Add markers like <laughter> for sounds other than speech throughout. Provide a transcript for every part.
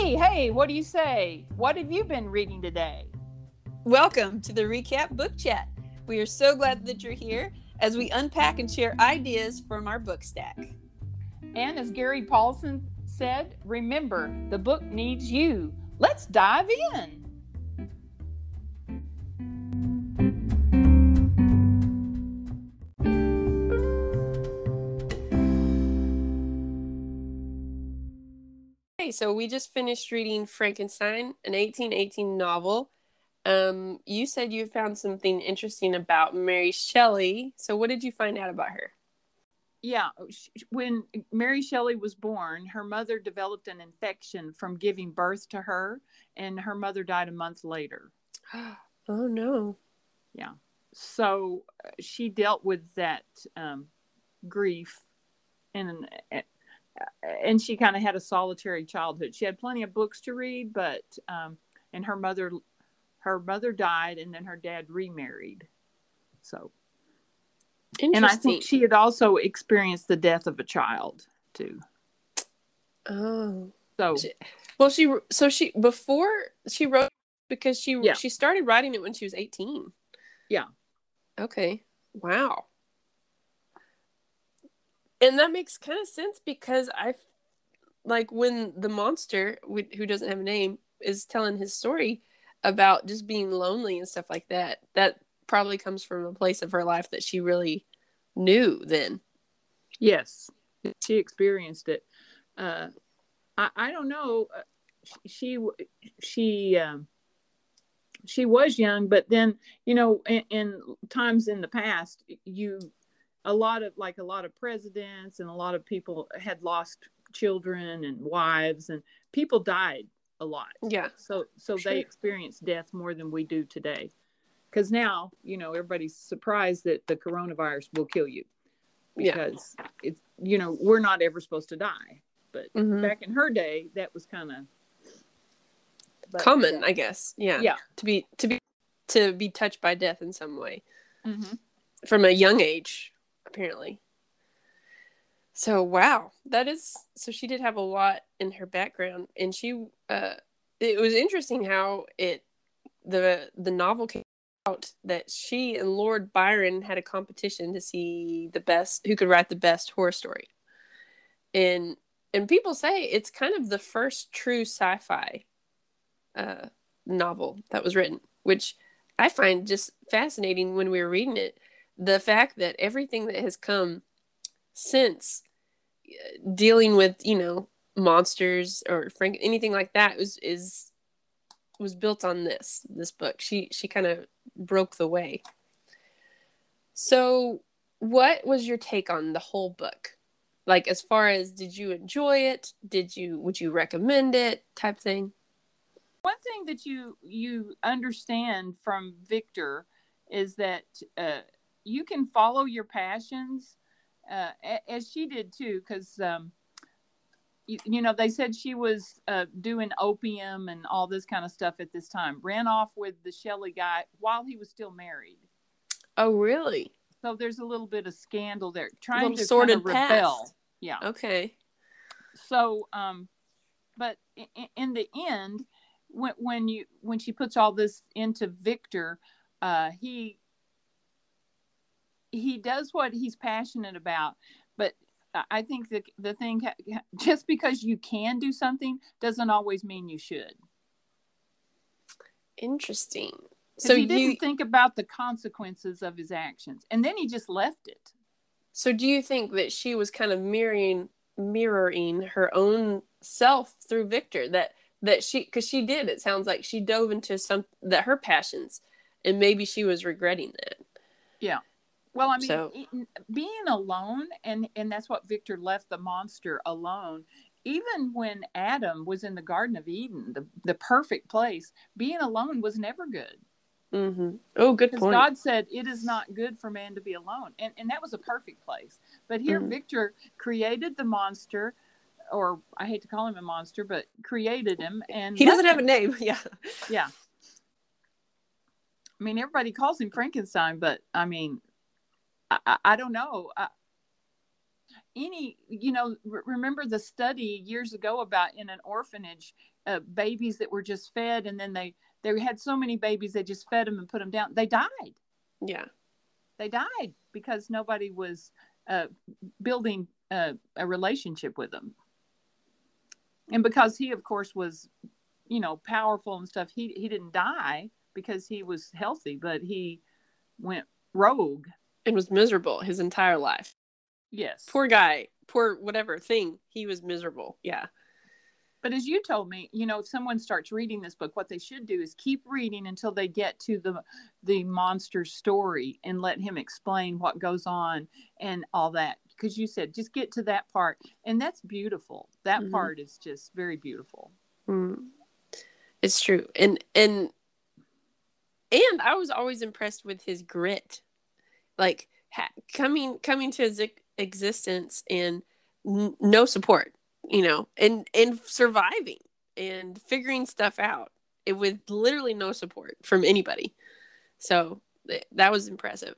Hey, hey, what do you say? What have you been reading today? Welcome to the Recap Book Chat. We are so glad that you're here as we unpack and share ideas from our book stack. And as Gary Paulsen said, remember, the book needs you. Let's dive in. Okay, so we just finished reading Frankenstein, an 1818 novel. Um, you said you found something interesting about Mary Shelley. So, what did you find out about her? Yeah, when Mary Shelley was born, her mother developed an infection from giving birth to her, and her mother died a month later. <gasps> oh, no. Yeah. So, uh, she dealt with that um, grief and and she kind of had a solitary childhood. She had plenty of books to read, but um, and her mother, her mother died, and then her dad remarried. So, and I think she had also experienced the death of a child too. Oh, so well, she so she before she wrote because she yeah. she started writing it when she was eighteen. Yeah. Okay. Wow and that makes kind of sense because I, like, when the monster who doesn't have a name is telling his story about just being lonely and stuff like that, that probably comes from a place of her life that she really knew then. Yes, she experienced it. Uh, I I don't know. Uh, she she um, she was young, but then you know, in, in times in the past, you a lot of like a lot of presidents and a lot of people had lost children and wives and people died a lot. Yeah. So so sure. they experienced death more than we do today. Because now you know everybody's surprised that the coronavirus will kill you. Because yeah. it's you know we're not ever supposed to die. But mm-hmm. back in her day that was kind of common i guess. Yeah. Yeah. To be to be to be touched by death in some way. Mm-hmm. from a young age apparently. So wow, that is so she did have a lot in her background, and she uh, it was interesting how it the the novel came out that she and Lord Byron had a competition to see the best who could write the best horror story, and and people say it's kind of the first true sci-fi uh, novel that was written, which I find just fascinating when we were reading it the fact that everything that has come since uh, dealing with you know monsters or frank anything like that was is was built on this this book. She she kind of broke the way. So what was your take on the whole book? Like as far as did you enjoy it? Did you would you recommend it type thing? One thing that you you understand from victor is that uh, you can follow your passions uh, as she did too because um, you, you, know they said she was uh, doing opium and all this kind of stuff at this time. Ran off with the shelley guy while he was still married. Oh really? So there's a little bit of scandal there trying to sort of rebel. yeah. Okay. So um but in, in the end when, when you when she puts all this into victor uh he he does what he's passionate about but i think the the thing just because you can do something doesn't always mean you should. Interesting. So he didn't think about the consequences of his actions and then he just left it. So do you think that she was kind of mirroring mirroring her own self through victor that that she because she did it sounds like she dove into some that her passions and maybe she was regretting that? Yeah well, I mean, so, being alone, and and that's what Victor left the monster alone. Even when Adam was in the Garden of Eden, the the perfect place, being alone was never good. Mm-hmm. Oh, good point. God said it is not good for man to be alone, and and that was a perfect place. But here, mm-hmm. Victor created the monster, or I hate to call him a monster, but created him, and he doesn't have him. a name. <laughs> Yeah, yeah. I mean, everybody calls him Frankenstein, but I mean, I, I don't know. Uh, any you know r- remember the study years ago about in an orphanage uh, babies that were just fed and then they they had so many babies they just fed them and put them down they died Yeah. they died because nobody was uh, building uh, a relationship with them and because he of course was you know powerful and stuff he he didn't die because he was healthy but he went rogue It was miserable his entire life. yes Poor guy. Poor whatever thing. He was miserable. Yeah. But as you told me, you know, if someone starts reading this book, what they should do is keep reading until they get to the the monster story and let him explain what goes on and all that. Because you said just get to that part, and that's beautiful. That Mhm. part is just very beautiful. Mm. It's true. And and and I was always impressed with his grit. Like ha- coming coming to ex- existence and n- no support, you know, and and surviving and figuring stuff out it with literally no support from anybody. So th- that was impressive.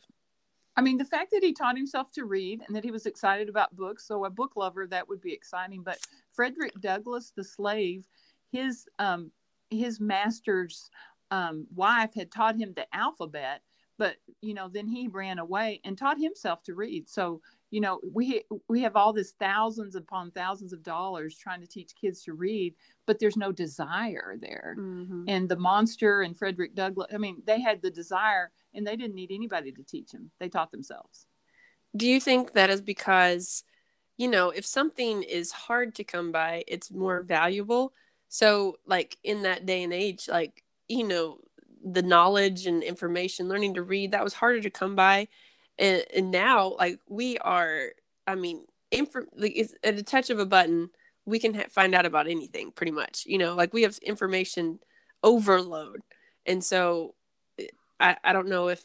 I mean, the fact that he taught himself to read and that he was excited about books. So, a book lover, that would be exciting. But Frederick Douglass, the slave, his um, his master's um, wife had taught him the alphabet, but you know, then he ran away and taught himself to read. So, you know, we we have all this thousands upon thousands of dollars trying to teach kids to read, but there's no desire there. Mm-hmm. And the monster and Frederick Douglass, I mean, they had the desire and they didn't need anybody to teach them. They taught themselves. Do you think that is because, you know, if something is hard to come by, it's more valuable? So, like in that day and age, like, you know, the knowledge and information, learning to read, that was harder to come by. And, and now, like, we are, I mean, inf- like, it's at a touch of a button, we can ha- find out about anything pretty much. You know, like we have information overload. And so, I, I don't know if,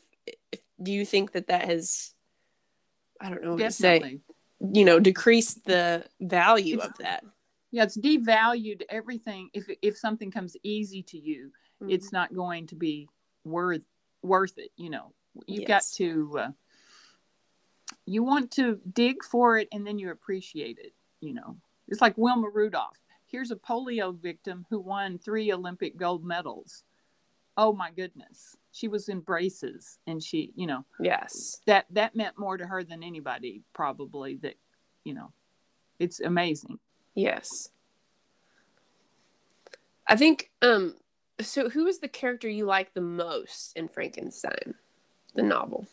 if, do you think that that has, I don't know what to say you know decrease the value It's- of that Yeah, it's devalued everything. If if something comes easy to you, Mm-hmm. it's not going to be worth worth it. You know, you've got to. Uh, you want to dig for it, and then you appreciate it. You know, it's like Wilma Rudolph. Here's a polio victim who won three Olympic gold medals. Oh my goodness, she was in braces, and she, you know, yes that that meant more to her than anybody probably. That, you know, it's amazing. yes i think um so who is the character you like the most in frankenstein the novel?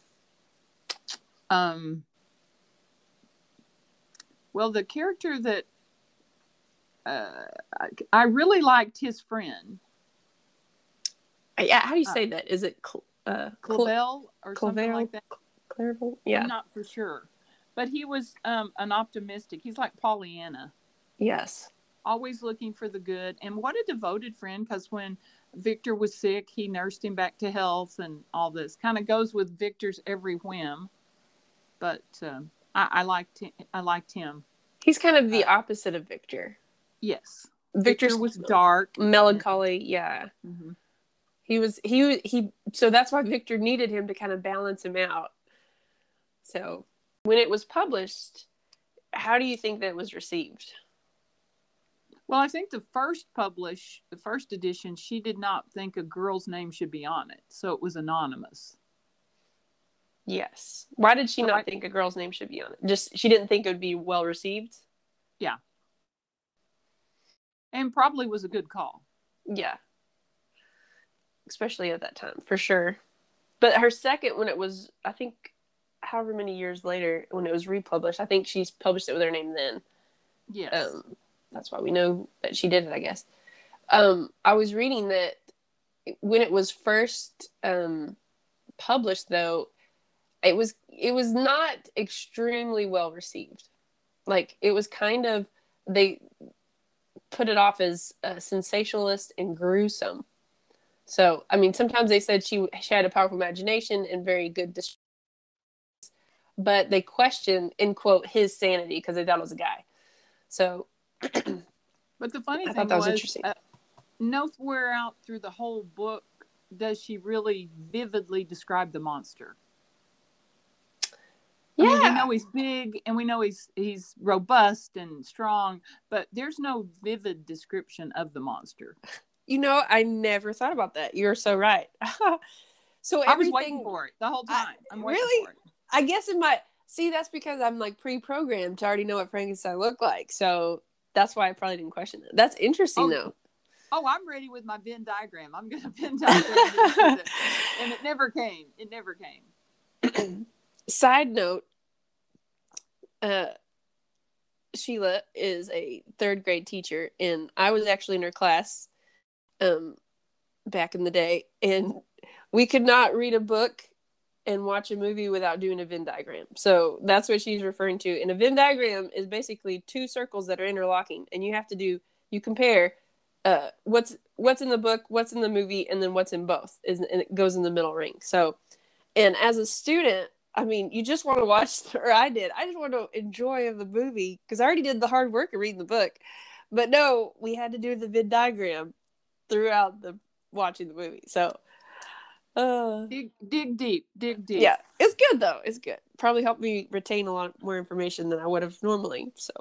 Um well the character that uh, I, I really liked his friend. Uh, yeah how do you Uh, say that? Is it Cl- uh Cl- Clavel or something like that. I'm yeah. Not for sure, but he was um, an optimistic. He's like Pollyanna, yes always looking for the good, and what a devoted friend. Because when Victor was sick, he nursed him back to health, and all this kind of goes with Victor's every whim. But um, I, I liked him, I liked him. he's kind of Uh, the opposite of victor Yes, victor Victor was dark. melancholy yeah Mhm. he was he he so that's why victor needed him to kind of balance him out so when it was published how do you think that was received Well, I think the first publish, the first edition, she did not think a girl's name should be on it, so it was anonymous. yes why did she So not I- think a girl's name should be on it just she didn't think it would be well received Yeah. And probably was a good call. yeah especially at that time for sure but her second when it was i think however many years later when it was republished i think she's published it with her name then Yes. um, that's why we know that she did it i guess. Um, i was reading that when it was first um, published though it was it was not extremely well received. Like it was kind of they put it off as uh, sensationalist and gruesome. So i mean sometimes they said she she had a powerful imagination and very good but they questioned in quote his sanity because they thought it was a guy. So but the funny I thing was was, interesting. uh, nowhere out through the whole book does she really vividly describe the monster. Yeah. I mean, we know he's big and we know he's he's robust and strong, but there's no vivid description of the monster. You know, I never thought about that. You're so right. <laughs> so I was waiting for it the whole time. I'm really? for it. I guess in my see that's because I'm like pre-programmed to already know what Frankenstein looked like. So that's why I probably didn't question it. That's interesting Oh, though. Oh, I'm ready with my Venn diagram. I'm gonna <laughs> Venn diagram <laughs> and it never came. It never came. <clears throat> Side note, uh Sheila is a third grade teacher and I was actually in her class um back in the day and we could not read a book and watch a movie without doing a Venn diagram. So that's what she's referring to. And a Venn diagram is basically two circles that are interlocking and you have to do you compare uh what's what's in the book, what's in the movie and then what's in both is and it goes in the middle ring. So and as a student, I mean, you just want to watch, <laughs> or I did. I just want to enjoy the movie because I already did the hard work of reading the book. But no, we had to do the Venn diagram throughout the watching the movie. So, uh, Dig dig deep. Dig deep. yeah, it's good though. It's good. Probably helped me retain a lot more information than I would have normally. So,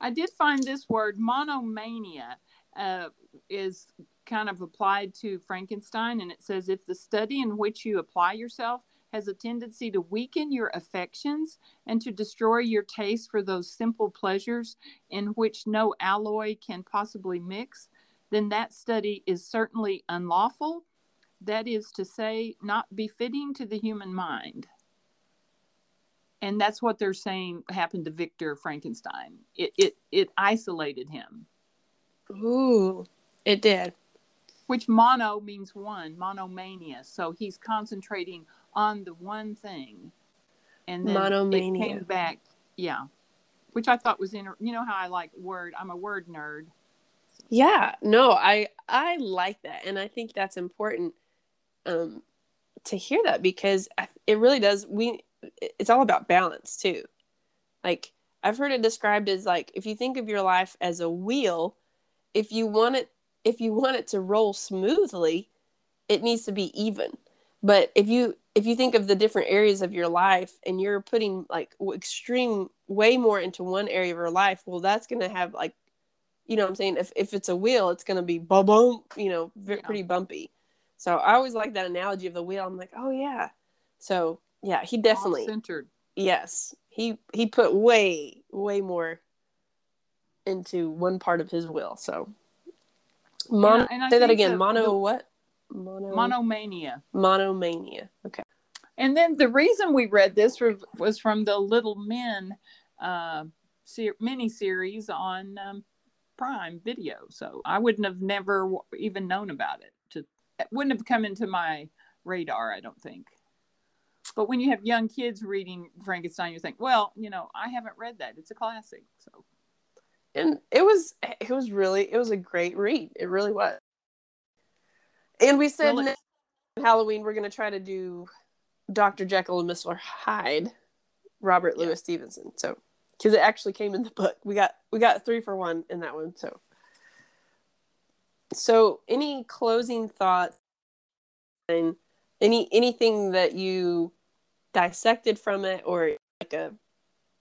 I did find this word monomania uh, is kind of applied to Frankenstein, and it says if the study in which you apply yourself has a tendency to weaken your affections and to destroy your taste for those simple pleasures in which no alloy can possibly mix, then that study is certainly unlawful. That is to say, not befitting to the human mind. And that's what they're saying happened to Victor Frankenstein. It it it isolated him, ooh, it did. which mono means one, monomania. So he's concentrating on the one thing, and then Monomania. it came back. Yeah, which I thought was in. You know how I like word. I'm a word nerd. Yeah, no, I I like that, and I think that's important um, to hear that because it really does. We it's all about balance too. Like I've heard it described as like if you think of your life as a wheel, if you want it if you want it to roll smoothly, it needs to be even. But if you if you think of the different areas of your life and you're putting like extreme way more into one area of your life, well, that's going to have like you know what I'm saying? If if it's a wheel, it's gonna be boom you know, v- Yeah. pretty bumpy. So I always like that analogy of the wheel. I'm like, oh yeah. So yeah, he definitely centered. yes. He he put way way more into one part of his will. So mono, I say that again. the- mono the- what? Mono Monomania. monomania. Okay. And then the reason we read this was, was from the Little Men uh, ser- mini series on um, Prime Video. So I wouldn't have never w- even known about it wouldn't have come into my radar, I don't think. But when you have young kids reading Frankenstein, you think, well, you know, I haven't read that. It's a classic. So and it was it was really it was a great read it really was and we said next halloween we're going to try to do dr jekyll and mr hyde robert Yeah. louis stevenson so because it actually came in the book we got we got three for one in that one so so any closing thoughts and any anything that you dissected from it or like a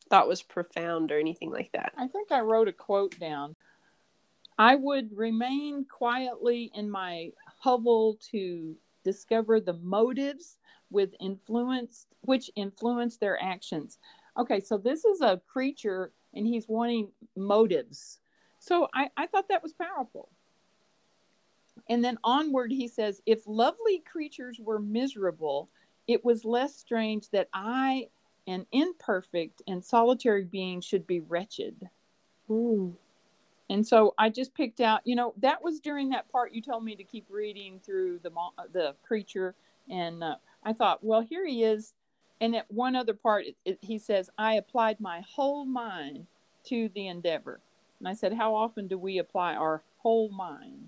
thought was profound or anything like that I think I wrote a quote down. I would remain quietly in my hovel to discover the motives with influence which influence their actions. Okay, so this is a creature and he's wanting motives. So I, I thought that was powerful. And then onward, he says, if lovely creatures were miserable, it was less strange that I, an imperfect and solitary being, should be wretched. Ooh. And so I just picked out, you know, that was during that part you told me to keep reading through the the creature, and uh, I thought, well, here he is. And at one other part, it, it, he says, "I applied my whole mind to the endeavor." And I said, "How often do we apply our whole mind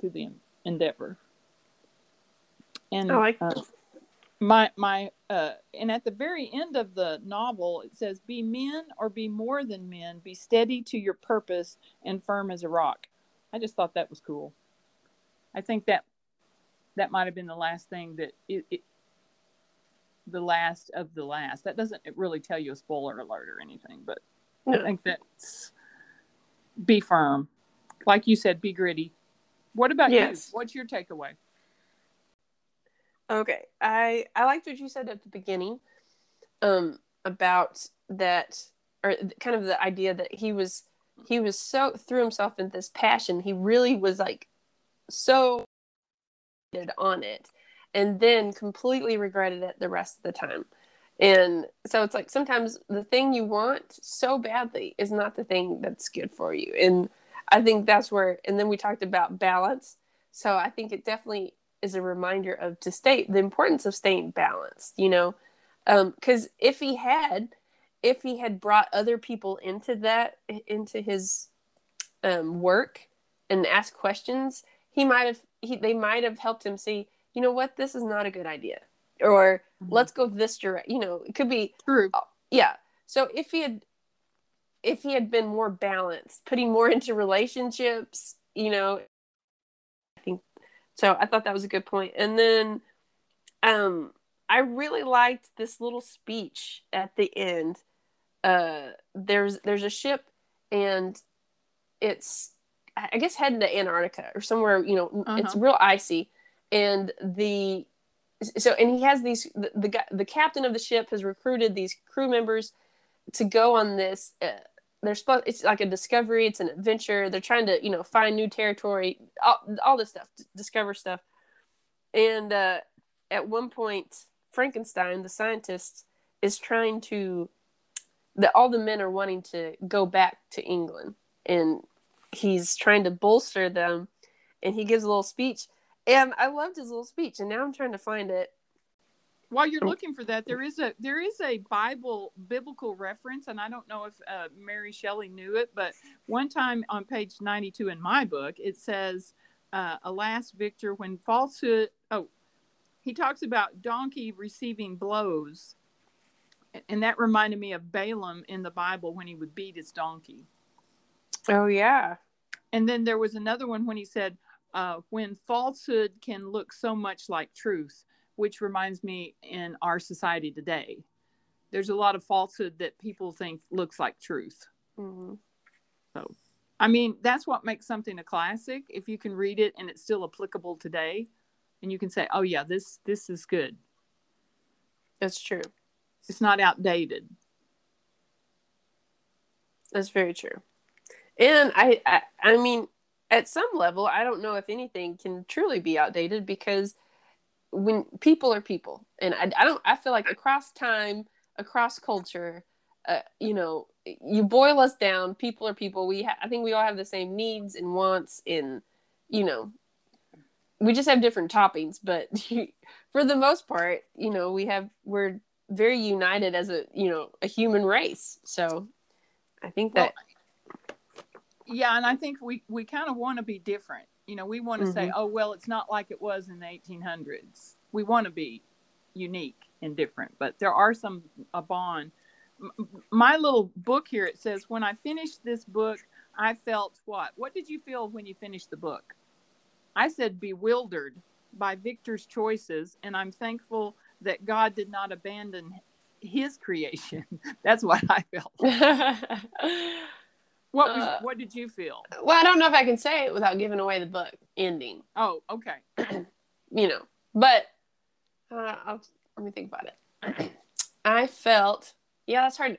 to the endeavor?" And I like uh, my my uh and at the very end of the novel it says be men or be more than men be steady to your purpose and firm as a rock i just thought that was cool i think that that might have been the last thing that it, it the last of the last. That doesn't really tell you a spoiler alert or anything, but. I think that's be firm. Like you said, be gritty. What about Yes. you? What's your takeaway? Okay, I I liked what you said at the beginning, um, about that, or kind of the idea that he was he was so threw himself into this passion. He really was like so on it, and then completely regretted it the rest of the time. And so it's like sometimes the thing you want so badly is not the thing that's good for you. And I think that's where. And then we talked about balance. So I think it definitely is a reminder of to stay the importance of staying balanced you know um, because if he had if he had brought other people into that into his um, work and asked questions he might have he, they might have helped him see you know what this is not a good idea or mm-hmm. let's go this direction, you know it could be True. Uh, yeah so if he had if he had been more balanced putting more into relationships you know i think so i thought that was a good point. and then um i really liked this little speech at the end uh there's there's a ship and it's i guess heading to antarctica or somewhere you know it's Uh-huh. real icy and the so and he has these the, the the captain of the ship has recruited these crew members to go on this uh, they're supposed it's like a discovery it's an adventure they're trying to you know find new territory all, all this stuff discover stuff. And uh, at one point frankenstein the scientist is trying to that all the men are wanting to go back to england. And he's trying to bolster them and he gives a little speech. And i loved his little speech and now i'm trying to find it While you're looking for that, there is a there is a Bible biblical reference, and I don't know if uh, Mary Shelley knew it, but one time on page 92 in my book, it says, uh, "Alas, Victor, when falsehood." Oh, he talks about donkey receiving blows, and that reminded me of Balaam in the Bible when he would beat his donkey. oh yeah And then there was another one when he said, uh, when falsehood can look so much like truth, which reminds me in our society today. There's a lot of falsehood that people think looks like truth. hmm So, I mean, that's what makes something a classic. If you can read it and it's still applicable today, and you can say, "Oh yeah, this this is good. that's true It's not outdated." That's very true. And I, I, I mean, at some level, I don't know if anything can truly be outdated because when people are people, and I, I don't, I feel like across time, across culture, uh, you know, you boil us down. People are people. We, ha- I think we all have the same needs and wants, and you know, we just have different toppings. But <laughs> for the most part, you know, we have we're very united as a, you know, a human race. So I think that Yeah, and I think we we kind of want to be different. You know, we want to say, Mhm. "Oh, well, it's not like it was in the 1800s." We want to be unique and different, but there are some a bond. M- My little book here it says, "When I finished this book, I felt what? What did you feel when you finished the book?" I said, "Bewildered by Victor's choices, and I'm thankful that God did not abandon his creation." <laughs> That's what I felt. <laughs> What was, Uh, what did you feel? well, I don't know if I can say it without giving away the book ending, <clears throat> Oh, okay. you know. But uh, I'll, let me think about it. <clears throat> I felt, yeah, that's hard.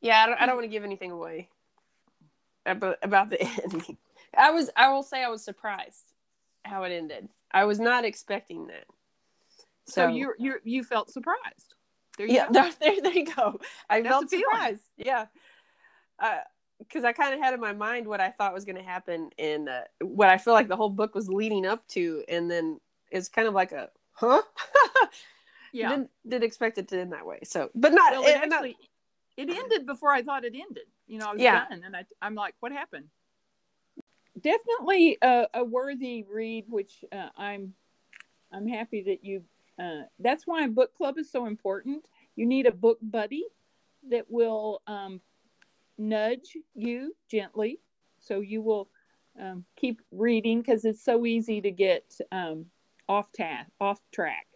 Yeah, I don't, I don't want to give anything away about about the <laughs> ending. I was, I will say, I was surprised how it ended. I was not expecting that. So, you you you felt surprised. There you yeah, go. <laughs> there, there, you go. I That's felt surprised. Yeah. Because I kind of had in my mind what I thought was going to happen and uh, what I feel like the whole book was leading up to. And then it's kind of like a, huh? <laughs> yeah. Didn't, didn't expect it to end that way. So, but not, well, it it, not- actually it ended before I thought it ended. You know, I was Yeah. done, and I I'm like, what happened? Definitely a, a worthy read, which uh, I'm I'm happy that you. Uh, that's why a book club is so important. You need a book buddy that will um, nudge you gently, so you will um, keep reading because it's so easy to get um, off task, off track.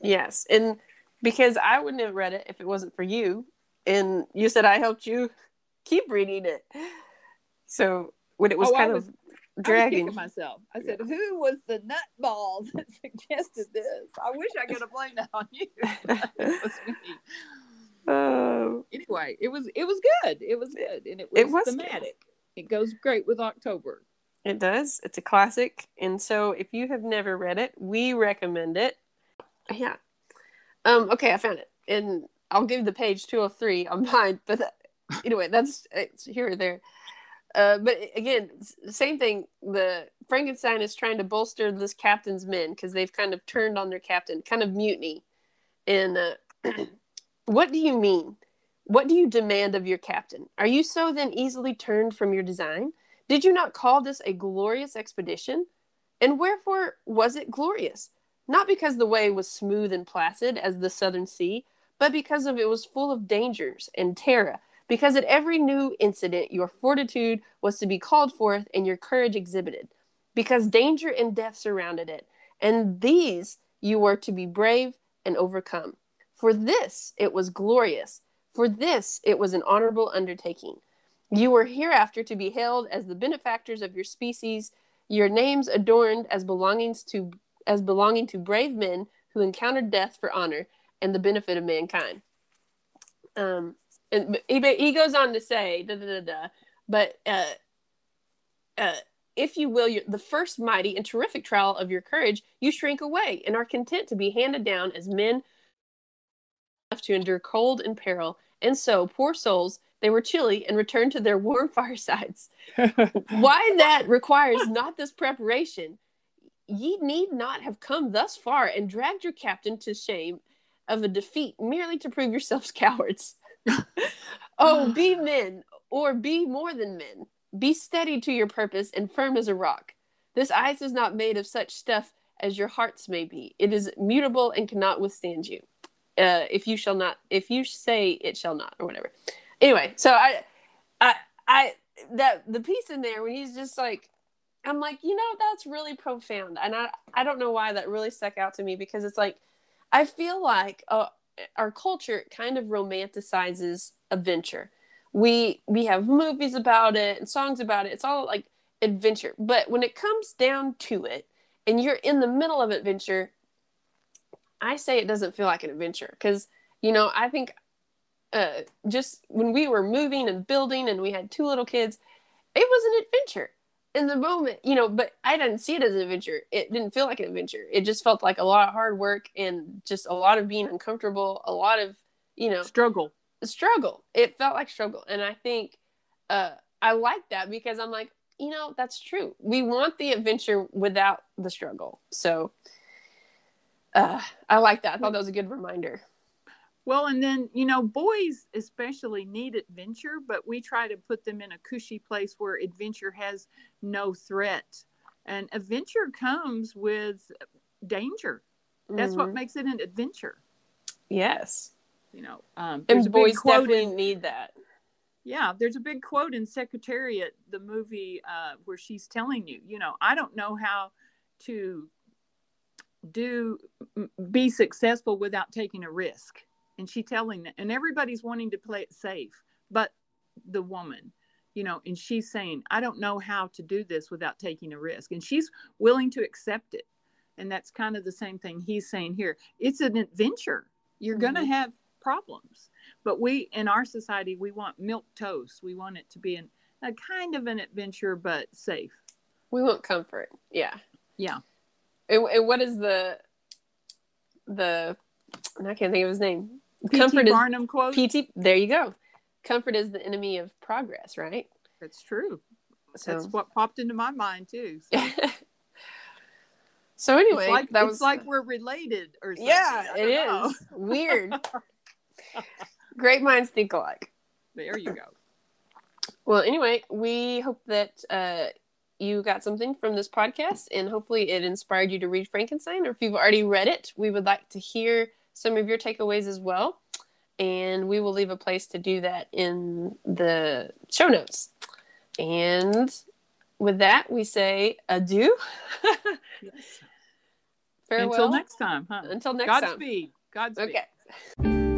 yes. And because I wouldn't have read it if it wasn't for you. And you said I helped you keep reading it. So when it was Oh, I kind was- of I dragging, kicking myself. I said, "Who was the nutball <laughs> that suggested this?" I wish I could have blamed that on you. <laughs> it was me. Oh, Anyway, it was it was good. It was good, and it was, It was good. thematic. It goes great with October. it does. It's a classic. And so if you have never read it, we recommend it. Yeah. Um, okay, I found it. And I'll give the page 203 on mine, but that, anyway, that's it's here or there. Uh, but again, same thing. The Frankenstein is trying to bolster this captain's men because they've kind of turned on their captain, kind of mutiny. And uh, <clears throat> what do you mean? What do you demand of your captain? Are you so then easily turned from your design? Did you not call this a glorious expedition? And wherefore was it glorious? Not because the way was smooth and placid as the southern sea, but because of it was full of dangers and terror, because at every new incident your fortitude was to be called forth and your courage exhibited, because danger and death surrounded it, and these you were to be brave and overcome. For this it was glorious, for this it was an honorable undertaking. You were hereafter to be hailed as the benefactors of your species, your names adorned as belongings to as belonging to brave men who encountered death for honor and the benefit of mankind. Um, and he, he goes on to say, da, da, da, da, but uh, uh, if you will, the first mighty and terrific trial of your courage, you shrink away and are content to be handed down as men to endure cold and peril. And so, poor souls, they were chilly and returned to their <laughs> warm firesides. Why that requires not this preparation? Ye need not have come thus far and dragged your captain to shame of a defeat merely to prove yourselves <laughs> cowards. <sighs> oh, be men, or be more than men. Be steady to your purpose and firm as a rock. This ice is not made of such stuff as your hearts may be. It is mutable and cannot withstand you. Uh, if you shall not, if you say it shall not, or whatever. Anyway, so I, I, I, that the piece in there when he's just like, I'm like, you know, that's really profound, and I, I don't know why that really stuck out to me because it's like, I feel like uh, our culture kind of romanticizes adventure. We we have movies about it and songs about it. It's all like adventure. But when it comes down to it, and you're in the middle of adventure, I say it doesn't feel like an adventure because you know I think uh, just when we were moving and building and we had two little kids, it was an adventure in the moment, you know. But I didn't see it as an adventure. It didn't feel like an adventure. It just felt like a lot of hard work and just a lot of being uncomfortable, a lot of you know Struggle. struggle. It felt like struggle, and I think uh, I like that because I'm like, you know, that's true. We want the adventure without the struggle. So uh, I like that. I thought that was a good reminder. Well, and then, you know, boys especially need adventure, but we try to put them in a cushy place where adventure has no threat. And adventure comes with danger. That's what Mhm. makes it an adventure. Yes, You know, um, there's a and big boys quote definitely in, need that. yeah, there's a big quote in Secretariat, the movie, uh, where she's telling you, you know, I don't know how to do be successful without taking a risk. And she telling that, and everybody's wanting to play it safe, but the woman, you know, and she's saying, I don't know how to do this without taking a risk. And she's willing to accept it. And that's kind of the same thing he's saying here. It's an adventure. You're going to mm-hmm. have problems. But we, in our society, we want milk toast. We want it to be an, a kind of an adventure, but safe. We want comfort. Yeah. Yeah. And, and what is the the? I can't think of his name. P.T. Comfort is Barnum quote. PT. There you go. Comfort is the enemy of progress, right? That's true. So, That's what popped into my mind too. <laughs> So so anyway, it's like, that was like we're related or something. yeah, it don't is weird. <laughs> Great minds think alike. There you go. Well, anyway, we hope that uh, you got something from this podcast, and hopefully, it inspired you to read Frankenstein. Or if you've already read it, we would like to hear some of your takeaways as well. And we will leave a place to do that in the show notes. And with that, we say adieu. <laughs> Farewell. Until next time, huh? Until next time. Godspeed. Godspeed. Okay.